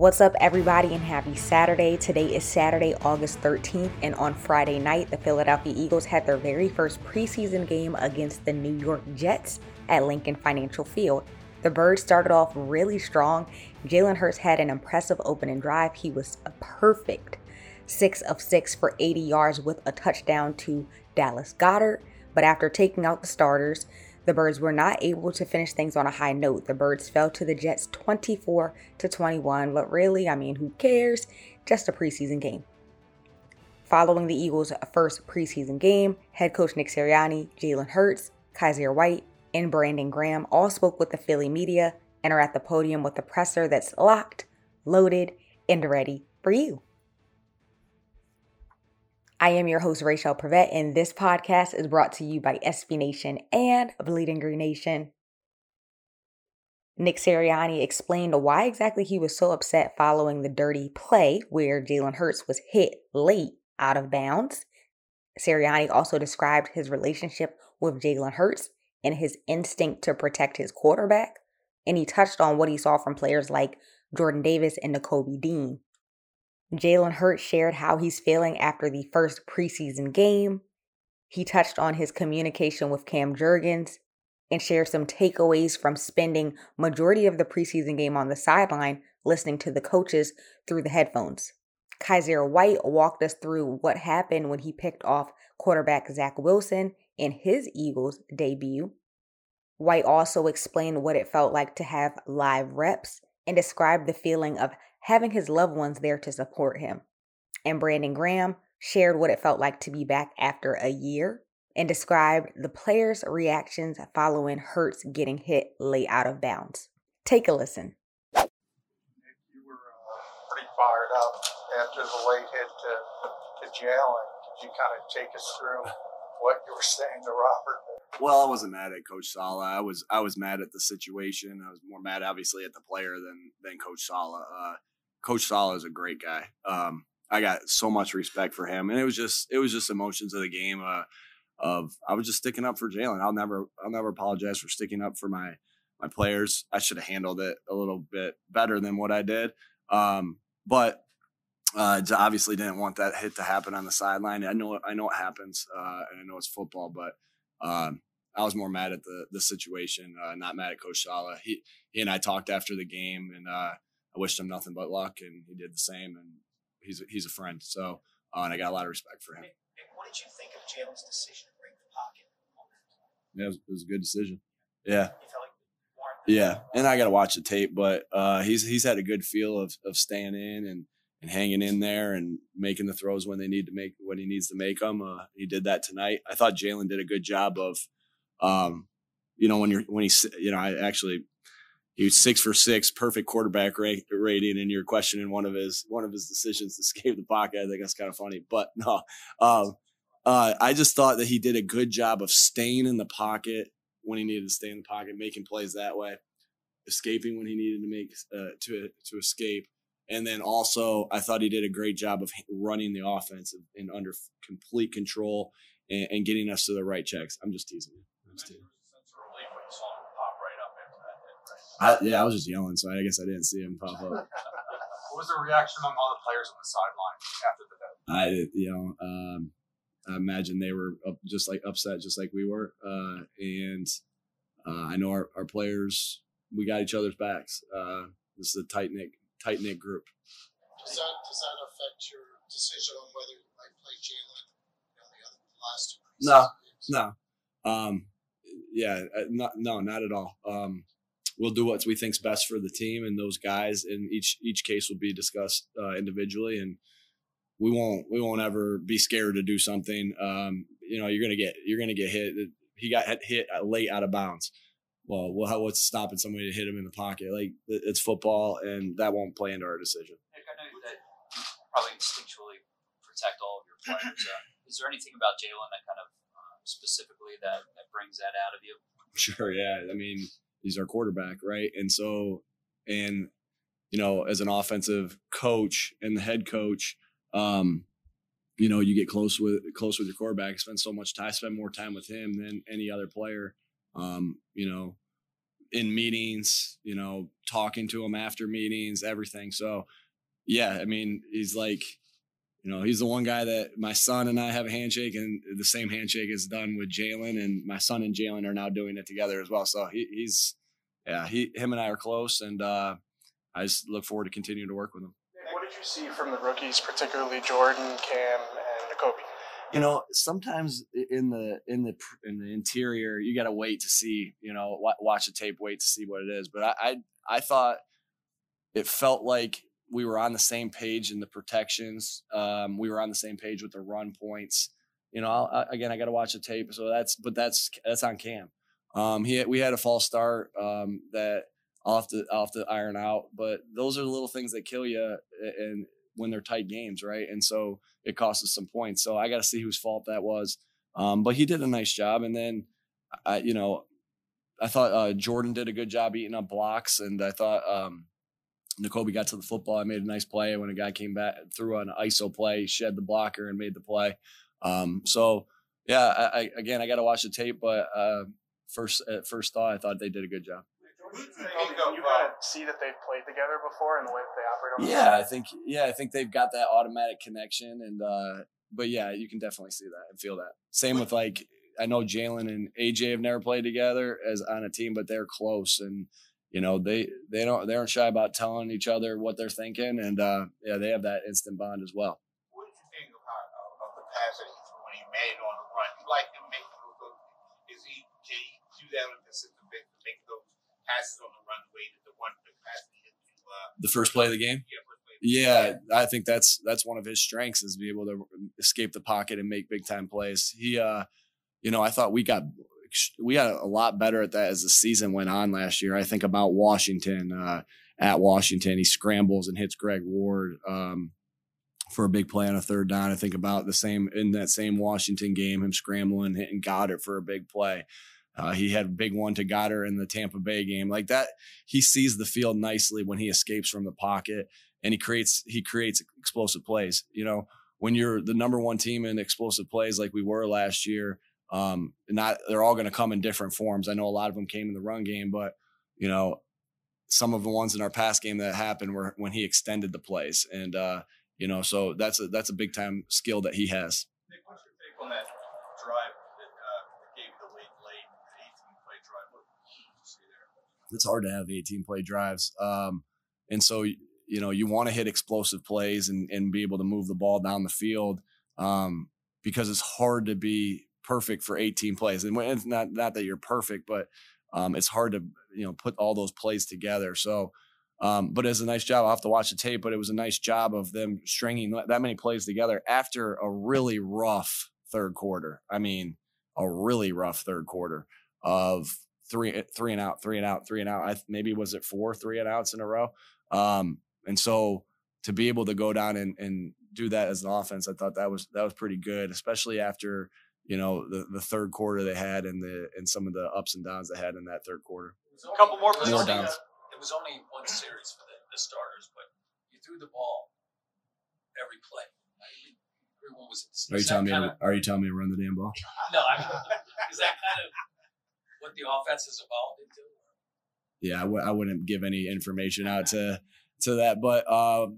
What's up, everybody, and happy Saturday. Today is Saturday, August 13th, and on Friday night, the Philadelphia Eagles had their very first preseason game against the New York Jets at Lincoln Financial Field. The Birds started off really strong. Jalen Hurts had an impressive opening drive. He was a perfect six of six for 80 yards with a touchdown to Dallas Goedert. But after taking out the starters, the Birds were not able to finish things on a high note. The Birds fell to the Jets 24 to 21, but really, I mean, who cares? Just a preseason game. Following the Eagles' first preseason game, head coach Nick Sirianni, Jalen Hurts, Kyzir White, and Brandon Graham all spoke with the Philly media and are at the podium with a presser that's locked, loaded, and ready for you. I am your host, Rachel Prevet, and this podcast is brought to you by SB Nation and Bleeding Green Nation. Nick Sirianni explained why exactly he was so upset following the dirty play where Jalen Hurts was hit late out of bounds. Sirianni also described his relationship with Jalen Hurts and his instinct to protect his quarterback, and he touched on what he saw from players like Jordan Davis and Nakobe Dean. Jalen Hurts shared how he's feeling after the first preseason game. He touched on his communication with Cam Jurgens and shared some takeaways from spending majority of the preseason game on the sideline listening to the coaches through the headphones. Kyzir White walked us through what happened when he picked off quarterback Zach Wilson in his Eagles debut. White also explained what it felt like to have live reps and described the feeling of having his loved ones there to support him. And Brandon Graham shared what it felt like to be back after a year and described the players' reactions following Hurts getting hit late out of bounds. Take a listen. You were uh, pretty fired up after the late hit to, to Jalen. Could you kind of take us through what you were saying to Robert? Well, I wasn't mad at Coach Saleh. I was I was mad at the situation. I was more mad, obviously, at the player than than Coach Saleh. Uh, Coach Saleh is a great guy. Um, I got so much respect for him, and it was just it was just emotions of the game. Uh, of I was just sticking up for Jalen. I'll never I'll never apologize for sticking up for my my players. I should have handled it a little bit better than what I did. Um, but uh, obviously didn't want that hit to happen on the sideline. I know I know it happens, uh, and I know it's football, but um, I was more mad at the the situation, uh, not mad at Coach Saleh. He he and I talked after the game, and uh, I wished him nothing but luck, and he did the same. And he's a, he's a friend, so uh, and I got a lot of respect for him. what did you think of Jalen's decision to bring the pocket? Yeah, it was, it was a good decision. Yeah. yeah, and I got to watch the tape, but uh, he's he's had a good feel of of staying in and and hanging in there and making the throws when they need to make when he needs to make them. Uh, he did that tonight. I thought Jalen did a good job of, um, you know, when you're when he's you know I actually he was six for six, perfect quarterback rating, and you're questioning one of his one of his decisions to escape the pocket. I think that's kind of funny, but no, um, uh, I just thought that he did a good job of staying in the pocket when he needed to stay in the pocket, making plays that way, escaping when he needed to make uh, to to escape, and then also I thought he did a great job of running the offense and under complete control and, and getting us to the right checks. I'm just teasing you. I'm just teasing. I, yeah, I was just yelling, so I guess I didn't see him pop up. what was the reaction among all the players on the sideline after the hit? I, you know, um, I imagine they were up, just like upset, just like we were. Uh, and uh, I know our, our players, we got each other's backs. Uh, this is a tight knit, tight knit group. Does that does that affect your decision on whether you might play Jalen? You know, the, other, last two. No, no. Um, yeah, uh, not, no, not at all. Um, we'll do what we think's best for the team and those guys. And each each case will be discussed uh, individually, and we won't we won't ever be scared to do something. Um, you know, you're gonna get you're gonna get hit. He got hit late out of bounds. Well, well, what's stopping somebody to hit him in the pocket? Like it's football, and that won't play into our decision. Nick, I know that you probably instinctually protect all of your players. Uh, is there anything about Jalen that kind of uh, specifically that that brings that out of you? Sure. Yeah. I mean, he's our quarterback, right? And so, and you know, as an offensive coach and the head coach, um, you know, you get close with close with your quarterback, spend so much time, spend more time with him than any other player. Um, you know, in meetings, you know, talking to him after meetings, everything. So, yeah, I mean, he's like, you know, he's the one guy that my son and I have a handshake, and the same handshake is done with Jalen, and my son and Jalen are now doing it together as well. So he, he's, yeah, he, him and I are close, and uh, I just look forward to continuing to work with him. What did you see from the rookies, particularly Jordan, Cam, and Nakobe? you know sometimes in the in the in the interior you got to wait to see you know watch the tape wait to see what it is but I, I i thought it felt like we were on the same page in the protections um we were on the same page with the run points you know I, again i got to watch the tape so that's but that's that's on cam um he we had a false start um that to I'll have to iron out. But those are the little things that kill you and when they're tight games, right? And so it costs us some points. So I got to see whose fault that was. Um, but he did a nice job. And then, I, you know, I thought uh, Jordan did a good job eating up blocks, and I thought um, Nakobe got to the football. I made a nice play when a guy came back threw an ISO play, shed the blocker, and made the play. Um, so yeah, I, I, again, I got to watch the tape, but uh, first at first thought, I thought they did a good job you of see that they've played together before and the way that they operate on yeah i think yeah i think they've got that automatic connection and uh but yeah you can definitely see that and feel that same with like i know jalen and aj have never played together as on a team but they're close and you know they they don't they aren't shy about telling each other what they're thinking and uh yeah they have that instant bond as well what did you think of, how, of the pass that he threw when he made on the run you like him making those is he can he do that on a consistent basis make those passes on the runway to the one the pass to, uh, the first play of the game. Yeah, I think that's that's one of his strengths is be able to escape the pocket and make big time plays. He, uh, you know, I thought we got we got a lot better at that as the season went on last year. I think about Washington uh, at Washington, he scrambles and hits Greg Ward um, for a big play on a third down. I think about the same in that same Washington game, him scrambling, hitting Goedert for a big play. Uh, he had a big one to Goedert in the Tampa Bay game. Like that, he sees the field nicely when he escapes from the pocket and he creates he creates explosive plays. You know, when you're the number one team in explosive plays like we were last year, um, not they're all going to come in different forms. I know a lot of them came in the run game, but you know, some of the ones in our pass game that happened were when he extended the plays, and uh, you know, so that's a that's a big time skill that he has. Nick, what's your take on that drive it's hard to have 18 play drives. Um, and so, you know, you want to hit explosive plays and, and be able to move the ball down the field um, because it's hard to be perfect for 18 plays. And it's not, not that you're perfect, but um, it's hard to, you know, put all those plays together. So, um, but it's a nice job. I'll have to watch the tape, but it was a nice job of them stringing that many plays together after a really rough third quarter. I mean, a really rough third quarter of three eh, three and out, three and out, three and out. I maybe was it four three and outs in a row. Um, and so to be able to go down and, and do that as an offense, I thought that was that was pretty good, especially after you know the, the third quarter they had and the and some of the ups and downs they had in that third quarter. A couple more, more downs. It was only one series for the, the starters, but you threw the ball every play. Everyone was. Are you telling me? To, are you telling me to run the damn ball? No, I mean, is that kind of what the offense has evolved into? Yeah, I w- I wouldn't give any information out to to that, but uh,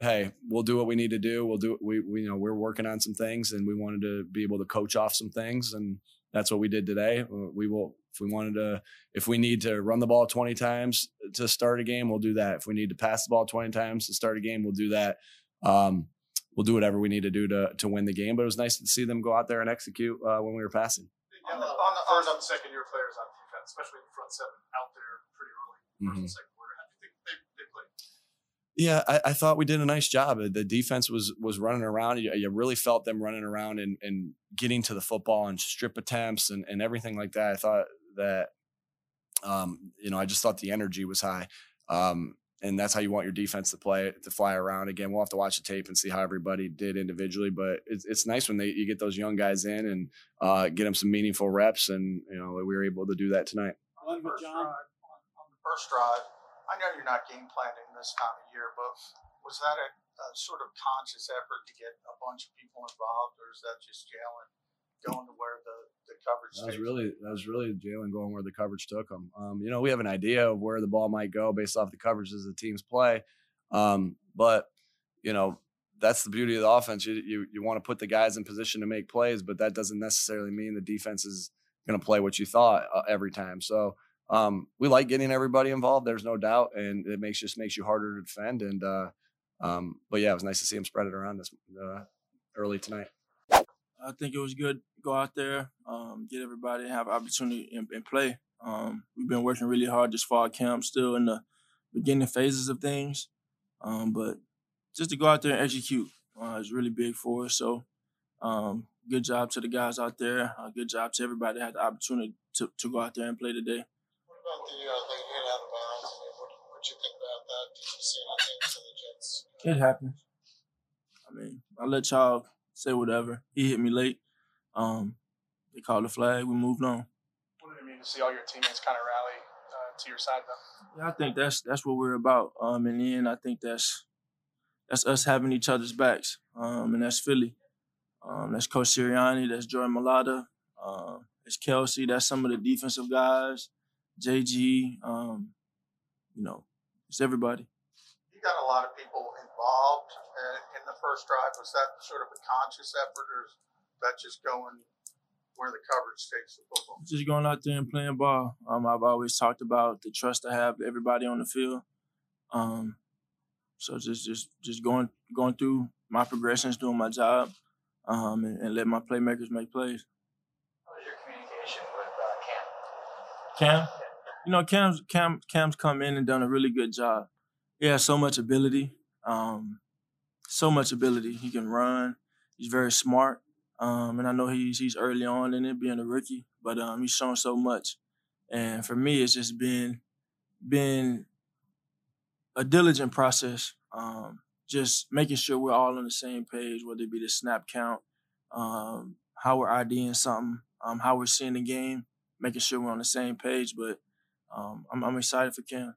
hey, we'll do what we need to do. We'll do we we you know we're working on some things, and we wanted to be able to coach off some things, and that's what we did today. Uh, we will if we wanted to if we need to run the ball 20 times to start a game, we'll do that. If we need to pass the ball 20 times to start a game, we'll do that. Um, we'll do whatever we need to do to to win the game. But it was nice to see them go out there and execute uh, when we were passing on the, on the first and second year players on defense, especially the front seven, out there pretty early, mm-hmm. second quarter. How do you think they, they played? Yeah, I, I, thought we did a nice job. The defense was was running around. You, you really felt them running around and, and getting to the football and strip attempts and, and everything like that. I thought that, um, you know, I just thought the energy was high. Um, and that's how you want your defense to play to fly around. Again, we'll have to watch the tape and see how everybody did individually, but it's, it's nice when they you get those young guys in and uh, get them some meaningful reps, and you know we were able to do that tonight. On, first drive, on, on the first drive, I know you're not game planning this time of year, but was that a, a, sort of conscious effort to get a bunch of people involved, or is that just Jalen going to where the, the coverage. That was really that was really Jalen going where the coverage took him. Um, you know, we have an idea of where the ball might go based off the coverages the teams play, um, but you know that's the beauty of the offense. You you, you want to put the guys in position to make plays, but that doesn't necessarily mean the defense is going to play what you thought uh, every time. So um, we like getting everybody involved. There's no doubt, and it makes just makes you harder to defend. And uh, um, but yeah, it was nice to see him spread it around this uh, early tonight. I think it was good go out there, um, get everybody have opportunity and, and play. Um, we've been working really hard this fall camp, still in the beginning phases of things, um, but just to go out there and execute uh, is really big for us. So, um, good job to the guys out there. Uh, good job to everybody that had the opportunity to, to go out there and play today. What about the uh, the hit out of bounds? I mean, what what you think about that? Did you see anything from the Jets? It happened. I mean, I let y'all say whatever. He hit me late. Um, they called the flag. We moved on. What did it mean to see all your teammates kind of rally uh, to your side, though? Yeah, I think that's that's what we're about. Um, in the end, I think that's that's us having each other's backs. Um, and that's Philly. Um, that's Coach Sirianni. That's Jordan Mailata. Um, it's Kelce. That's some of the defensive guys. JG. Um, you know, it's everybody. You got a lot of people involved uh, in the first drive. Was that sort of a conscious effort, or is that just going where the coverage takes the football? Just going out there and playing ball. Um, I've always talked about the trust I have everybody on the field. Um, so just just just going going through my progressions, doing my job, um, and, and let my playmakers make plays. What was your communication with uh, Cam? Cam, you know, Cam's Cam Cam's come in and done a really good job. He has so much ability, um, so much ability. He can run. He's very smart, um, and I know he's he's early on in it, being a rookie, but um, he's shown so much. And for me, it's just been been a diligent process. Um, just making sure we're all on the same page, whether it be the snap count, um, how we're IDing something, um, how we're seeing the game, making sure we're on the same page. But um, I'm, I'm excited for Cam.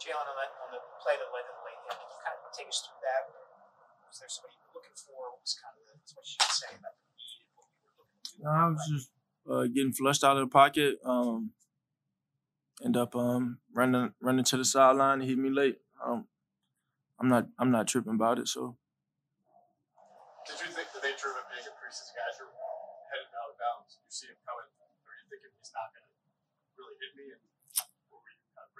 Jalen, on, that, on the play that led to the late hit, can you kind of take us through that? Was there somebody you were looking for? What was kind of the, what you should say about the need and what we were looking to do? I was just uh, getting flushed out of the pocket. Um, end up um, running running to the sideline and hit me late. Um, I'm not I'm not tripping about it. So Did you think that they drew it big in preseason guys are headed out of bounds? You see him coming, or you thinking he's not going to really hit me? And what were you kind of bracing for it?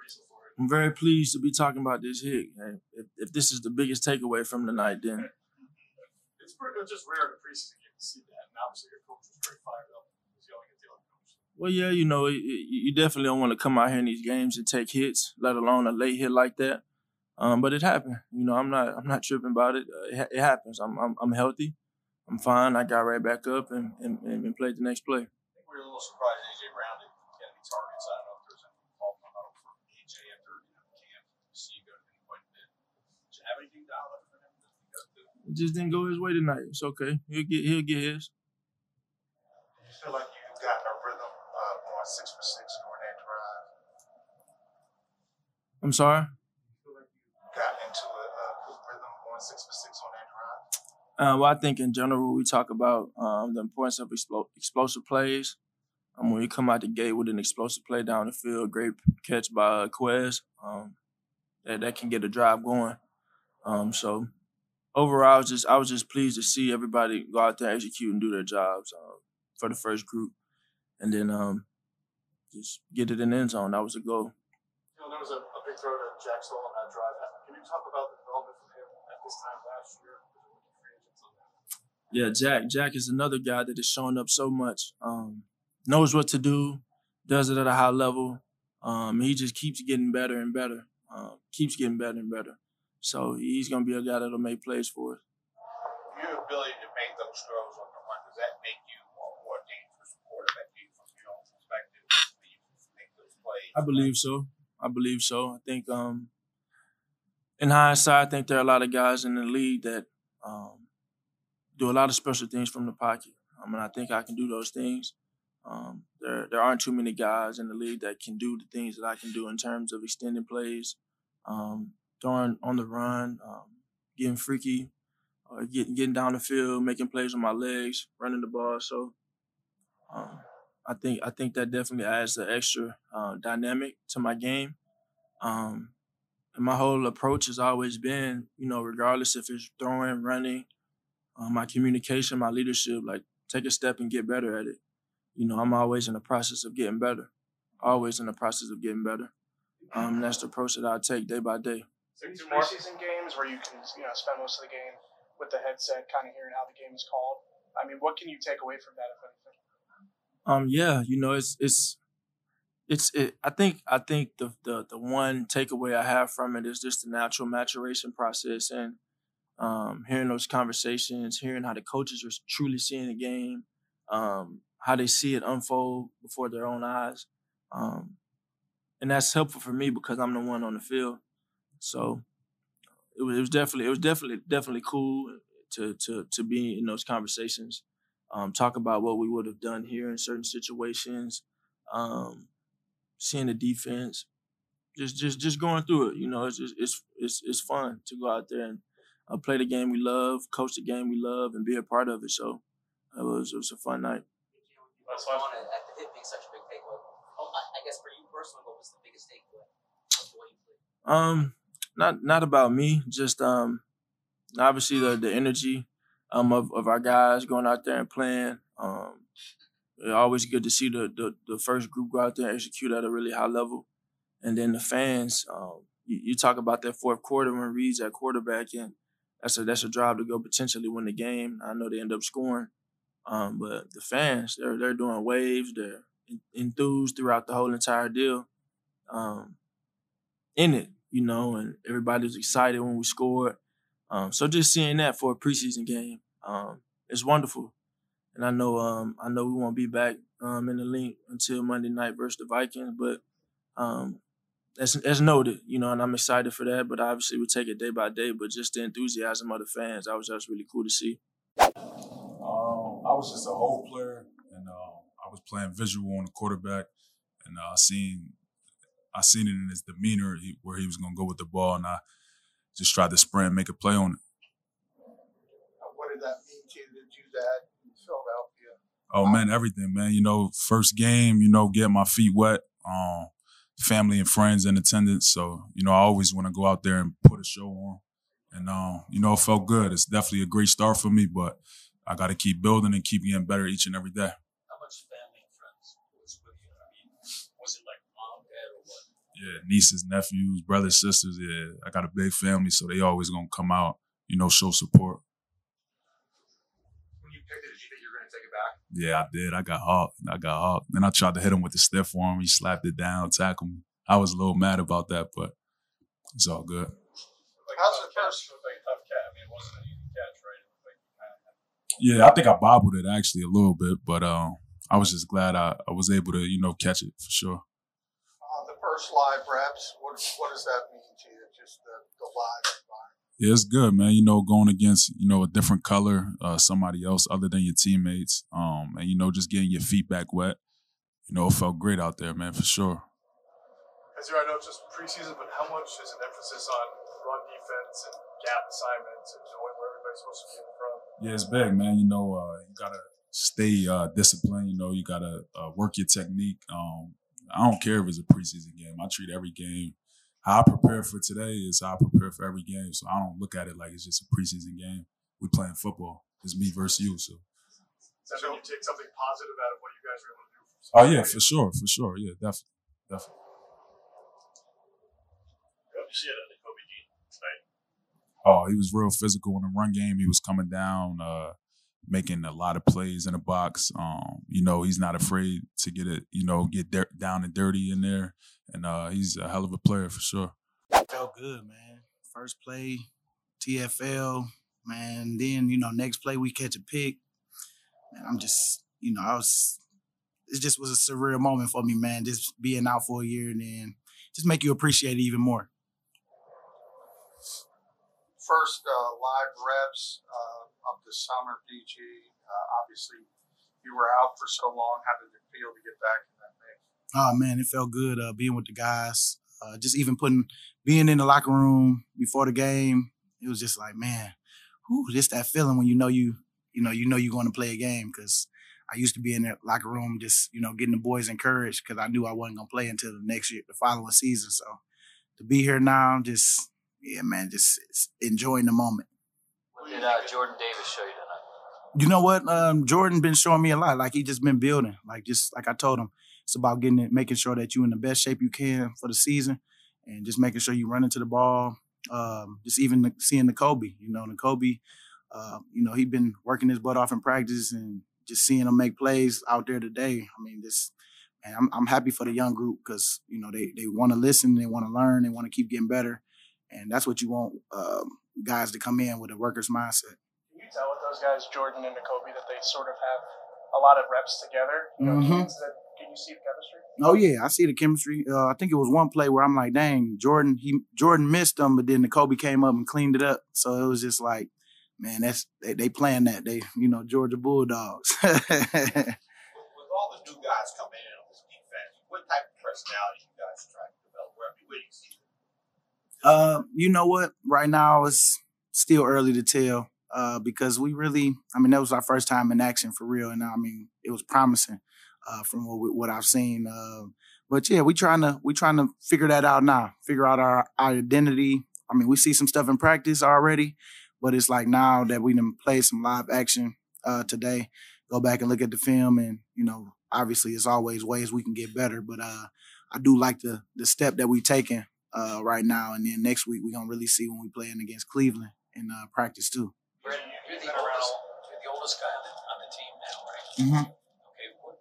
I'm very pleased to be talking about this hit. Hey, If, if this is the biggest takeaway from the night, then It's, pretty, it's just rare in a preseason game to see that. And obviously, your coach was very fired up. He yelling at the other coach. well, yeah, you know, it, it, you definitely don't want to come out here in these games and take hits, let alone a late hit like that. Um, but it happened. You know, I'm not I'm not tripping about it. Uh, it, it happens. I'm, I'm I'm healthy. I'm fine. I got right back up and, and, and played the next play. I think we were a little surprised AJ Brown didn't get any targets. I don't know if there's any fault on that from AJ after you know camp. to See you go to the point that did you have anything dialed up for him? Did he go to- It just didn't go his way tonight. It's okay. He'll get he'll get his. Do you feel like you've gotten a rhythm uh, going six for six during that drive? I'm sorry. feel like you've into a, a rhythm going six for six on that drive? Uh, well, I think in general we talk about um, the importance of explo- explosive plays. Um, when you come out the gate with an explosive play down the field, great catch by uh, Quez, um, that that can get a drive going. Um, so overall, I was just I was just pleased to see everybody go out there execute and do their jobs uh, for the first group, and then um, just get it in the end zone. That was a goal. You know, there was a, a big throw to Jack on that drive. Can you talk about the development from him at this time last year? as a rookie free agent till now? Yeah, Jack. Jack is another guy that is showing up so much. Um, knows what to do, does it at a high level. Um, he just keeps getting better and better. Um, keeps getting better and better. So he's gonna be a guy that'll make plays for us. Your ability to make those throws on the run, does that make you a more dangerous quarterback from your own perspective? Make those plays? I believe so. I believe so. I think um, in hindsight, I think there are a lot of guys in the league that um, do a lot of special things from the pocket. I mean, I think I can do those things. Um, there, there aren't too many guys in the league that can do the things that I can do in terms of extending plays, um, throwing on the run, um, getting freaky, uh, getting getting down the field, making plays with my legs, running the ball. So Um, I think I think that definitely adds the extra uh, dynamic to my game. Um, and my whole approach has always been, you know, regardless if it's throwing, running, uh, my communication, my leadership, like take a step and get better at it. You know, I'm always in the process of getting better. Always in the process of getting better. Um, that's the approach that I take day by day. These preseason games where you can, you know, spend most of the game with the headset, kind of hearing how the game is called. I mean, what can you take away from that, if anything? Um, yeah, you know, it's it's it's it, I think I think the, the the one takeaway I have from it is just the natural maturation process and um, hearing those conversations, hearing how the coaches are truly seeing the game, um, how they see it unfold before their own eyes, um, and that's helpful for me because I'm the one on the field. So it was, it was definitely it was definitely definitely cool to to to be in those conversations, um, talk about what we would have done here in certain situations, um, seeing the defense, just just just going through it. You know, it's just, it's it's it's fun to go out there and uh, play the game we love, coach the game we love, and be a part of it. So it was it was a fun night. That's fun. At the hit being such a big takeaway. Oh, I guess for you personally, what was the biggest takeaway of the way you played? Um, not not about me, just um, obviously the the energy um of, of our guys going out there and playing. Um, always good to see the, the the first group go out there and execute at a really high level, and then the fans. Um, you, you talk about that fourth quarter when Reid's at quarterback, and that's a that's a drive to go potentially win the game. I know they end up scoring, um, but the fans they're they're doing waves, they're enthused throughout the whole entire deal. Um, in it, you know, and everybody was excited when we scored. Um, so just seeing that for a preseason game, um, it's wonderful. And I know, um, I know we won't be back um, in the Linc until Monday night versus the Vikings, but um, that's, that's noted, you know, and I'm excited for that. But obviously, we take it day by day. But just the enthusiasm of the fans, that was just really cool to see. Um, I was just a whole player, and uh, I was playing visual on the quarterback, and I uh, seen I seen it in his demeanor where he was going to go with the ball, and I just tried to sprint, make a play on it. What did that mean to you to do that in Philadelphia? Oh man, everything, man. You know, first game, you know, get my feet wet. Um, family and friends in attendance, so you know, I always want to go out there and put a show on, and um, you know, it felt good. It's definitely a great start for me, but I got to keep building and keep getting better each and every day. Yeah, nieces, nephews, brothers, sisters. Yeah, I got a big family, so they always gonna come out, you know, show support. When you picked it, did you think you were gonna take it back? Yeah, I did. I got hawked. I got hawked. Then I tried to hit him with the stiff arm. He slapped it down, tackled me. I was a little mad about that, but it's all good. Like, How's the first? Like tough catch. I mean, it wasn't an easy catch, right? Like yeah, I think I bobbled it actually a little bit, but um, I was just glad I, I was able to, you know, catch it for sure first live reps, what, what does that mean to you? Just the, the live environment? Yeah, it's good, man. You know, going against you know a different color, uh, somebody else other than your teammates, um, and you know just getting your feet back wet. You know, it felt great out there, man, for sure. As you, I know it's just preseason, but how much is an emphasis on run defense and gap assignments and knowing where everybody's supposed to be in the front? Yeah, it's big, man. You know, uh, you gotta stay uh, disciplined. You know, you gotta uh, work your technique. Um, I don't care if it's a preseason game. I treat every game how I prepare for today is how I prepare for every game. So I don't look at it like it's just a preseason game. We playing football. It's me versus you. So. Does you take something positive out of what you guys are able to do? Oh yeah, for sure, for sure. Yeah, definitely, definitely. How you see it Nakobe Dean tonight? Oh, he was real physical in the run game. He was coming down. Uh, making a lot of plays in the box. Um, you know, he's not afraid to get it, you know, get dirt, down and dirty in there. And uh, he's a hell of a player for sure. Felt good, man. First play, TFL, man. Then, you know, next play we catch a pick. Man, I'm just, you know, I was, it just was a surreal moment for me, man. Just being out for a year and then just make you appreciate it even more. First uh, live reps, uh, of the summer, PG. Uh, obviously, you were out for so long. How did it feel to get back in that mix? Oh man, it felt good uh, being with the guys. Uh, just even putting being in the locker room before the game, it was just like man, whew, just that feeling when you know you you know you know you're going to play a game because I used to be in that locker room just you know getting the boys encouraged because I knew I wasn't gonna play until the next year, the following season. So to be here now, just yeah, man, just enjoying the moment. Did uh, Jordan Davis show you tonight? You know what? Um, Jordan been showing me a lot. Like he just been building. Like just like I told him, it's about getting it, making sure that you in the best shape you can for the season, and just making sure you run into the ball. Um, just even seeing the Kobe, you know, the Kobe, uh, you know, he been working his butt off in practice and just seeing him make plays out there today. I mean, this, man, I'm, I'm happy for the young group because you know they they want to listen, they want to learn, they want to keep getting better, and that's what you want um, guys to come in with a worker's mindset. Can you tell with those guys, Jordan and Kobe, that they sort of have a lot of reps together? You know, mm-hmm. that, can you see the chemistry? Oh yeah, I see the chemistry. Uh, I think it was one play where I'm like, dang, Jordan, he Jordan missed them, but then the Kobe came up and cleaned it up. So it was just like, man, that's they, they playing that. They, you know, Georgia Bulldogs. with, with all the new guys coming in on this defense, what type of personality you guys try to develop? Where, where do you see uh, you know what? Right now it's still early to tell uh, because we really, I mean, that was our first time in action for real, and I mean, it was promising uh, from what, what I've seen. Uh, but yeah, we trying to we trying to figure that out now. Figure out our, our identity. I mean, we see some stuff in practice already, but it's like now that we done played some live action uh, today, go back and look at the film, and you know, obviously, it's always ways we can get better. But uh, I do like the the step that we're taking uh, right now, and then next week we're gonna really see when we playing against Cleveland in uh, practice too. Brandon, you're the oldest, you're the oldest guy on the, on the team now, right? Mm-hmm. Okay, what,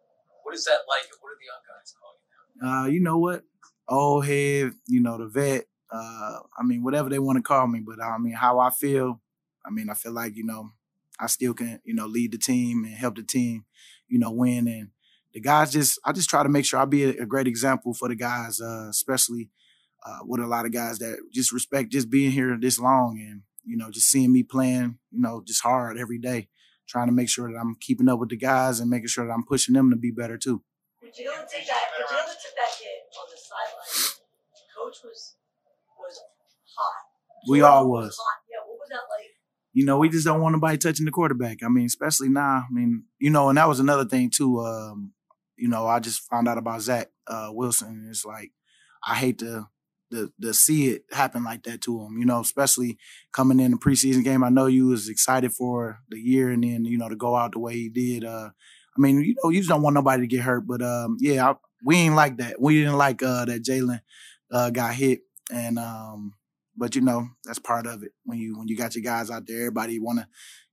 what is that like? What do the young guys call you now? Uh, you know what? Old head, you know, the vet. Uh, I mean, whatever they want to call me, but I mean, how I feel. I mean, I feel like you know, I still can, you know, lead the team and help the team, you know, win. And the guys just, I just try to make sure I be a, a great example for the guys, uh, especially uh, with a lot of guys that just respect just being here this long and you know just seeing me playing, you know, just hard every day, trying to make sure that I'm keeping up with the guys and making sure that I'm pushing them to be better too. When took that, when took that hit on the sideline, coach was was hot. We all was. Hot. Yeah, what was that like? you know, we just don't want nobody touching the quarterback. I mean, especially now. I mean, you know, and that was another thing too. Um, you know, I just found out about Zach uh, Wilson. It's like I hate to to to see it happen like that to him. You know, especially coming in the preseason game. I know you was excited for the year, and then you know to go out the way he did. Uh, I mean, you know, you just don't want nobody to get hurt. But um, yeah, I, we ain't like that. We didn't like uh, that Jalen uh, got hit, and um, but you know that's part of it. When you when you got your guys out there, everybody want to,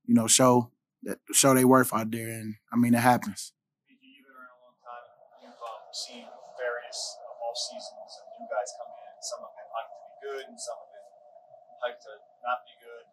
you know, show that show their worth out there, and I mean it happens. You've been around a long time. You've um, seen various uh, off seasons of new guys come in. Some have been hyped to be good, and some have been hyped to not be good.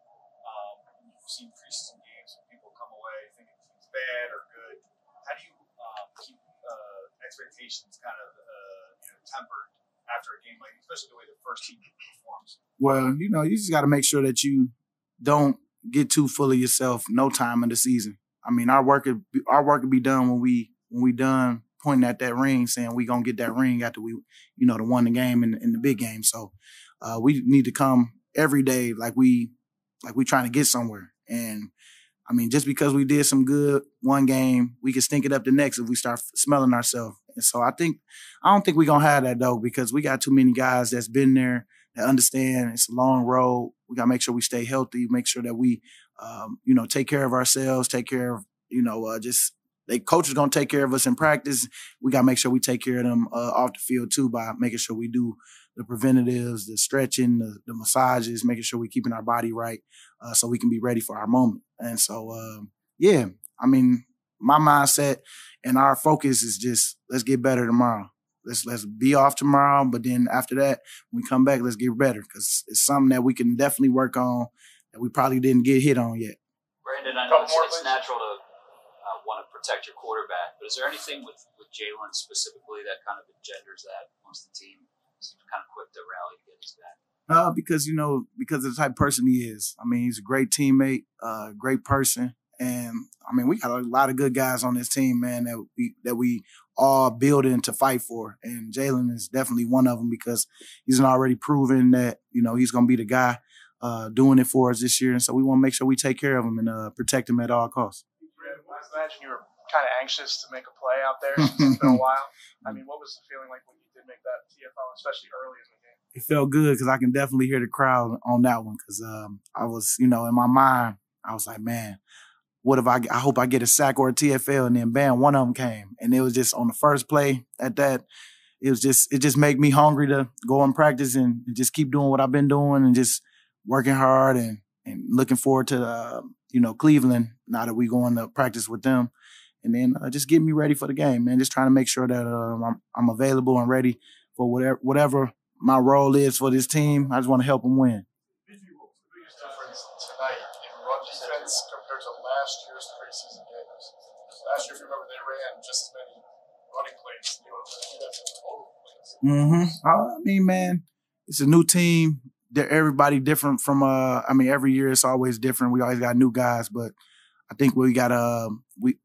Um, you've seen preseason games when people come away thinking it's bad or good. How do you um, keep uh, expectations kind of uh, you know tempered after a game like, especially the way the first team performs? Well, you know, you just got to make sure that you don't get too full of yourself. No time in the season. I mean, our work our work will be done when we when we done pointing at that ring, saying we gonna get that ring after we, you know, to won the game in, in the big game. So uh, we need to come every day like we like we trying to get somewhere. And I mean, just because we did some good one game, we can stink it up the next if we start smelling ourselves. And so I think I don't think we're gonna have that though because we got too many guys that's been there that understand it's a long road. We gotta make sure we stay healthy, make sure that we, um, you know, take care of ourselves, take care of you know uh, just they coach is gonna take care of us in practice. We gotta make sure we take care of them uh, off the field too by making sure we do the preventatives, the stretching, the, the massages, making sure we're keeping our body right uh, so we can be ready for our moment. And so, uh, yeah, I mean, my mindset and our focus is just let's get better tomorrow. Let's let's be off tomorrow, but then after that, when we come back, let's get better because it's something that we can definitely work on that we probably didn't get hit on yet. Brandon, I know it's, it's natural to to protect your quarterback, but is there anything with with Jalen specifically that kind of engenders that once the team seems kind of quick to rally to get his back? Uh, because you know, because of the type of person he is. I mean, he's a great teammate, uh, great person. And I mean, we got a lot of good guys on this team, man, that we that we all building to fight for. And Jalen is definitely one of them because he's already proven that you know he's going to be the guy uh, doing it for us this year. And so we want to make sure we take care of him and uh, protect him at all costs. I imagine you were kind of anxious to make a play out there since it's been a while. I mean, what was the feeling like when you did make that TFL, especially early in the game? It felt good because I can definitely hear the crowd on that one because um, I was, you know, in my mind, I was like, man, what if I, I hope I get a sack or a TFL? And then bam, one of them came. And it was just on the first play at that, it was just, it just made me hungry to go and practice and, and just keep doing what I've been doing and just working hard and, and looking forward to, uh, you know, Cleveland now that we going to practice with them and then uh, just getting me ready for the game, man. Just trying to make sure that uh, I'm, I'm available and ready for whatever whatever my role is for this team. I just want to help them win. What's the biggest difference tonight in run defense compared to last year's preseason games? Last year, if you remember, they ran just as many running plays. You know, that's total plays. Mm-hmm. I mean, man, it's a new team. They're everybody different from. Uh, I mean, every year it's always different. We always got new guys, but I think we got uh, we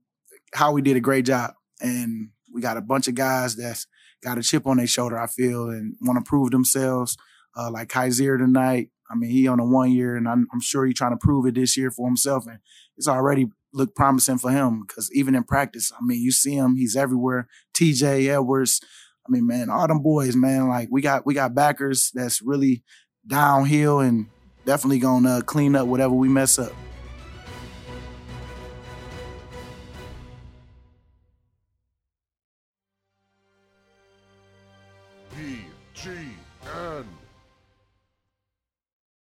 Howie did a great job, and we got a bunch of guys that's got a chip on their shoulder. I feel and want to prove themselves. Uh, like Kyzir tonight. I mean, he on a one year, and I'm, I'm sure he's trying to prove it this year for himself, and it's already looked promising for him because even in practice, I mean, you see him, he's everywhere. T.J. Edwards. I mean, man, all them boys, man. Like we got we got backers that's really downhill and definitely gonna clean up whatever we mess up.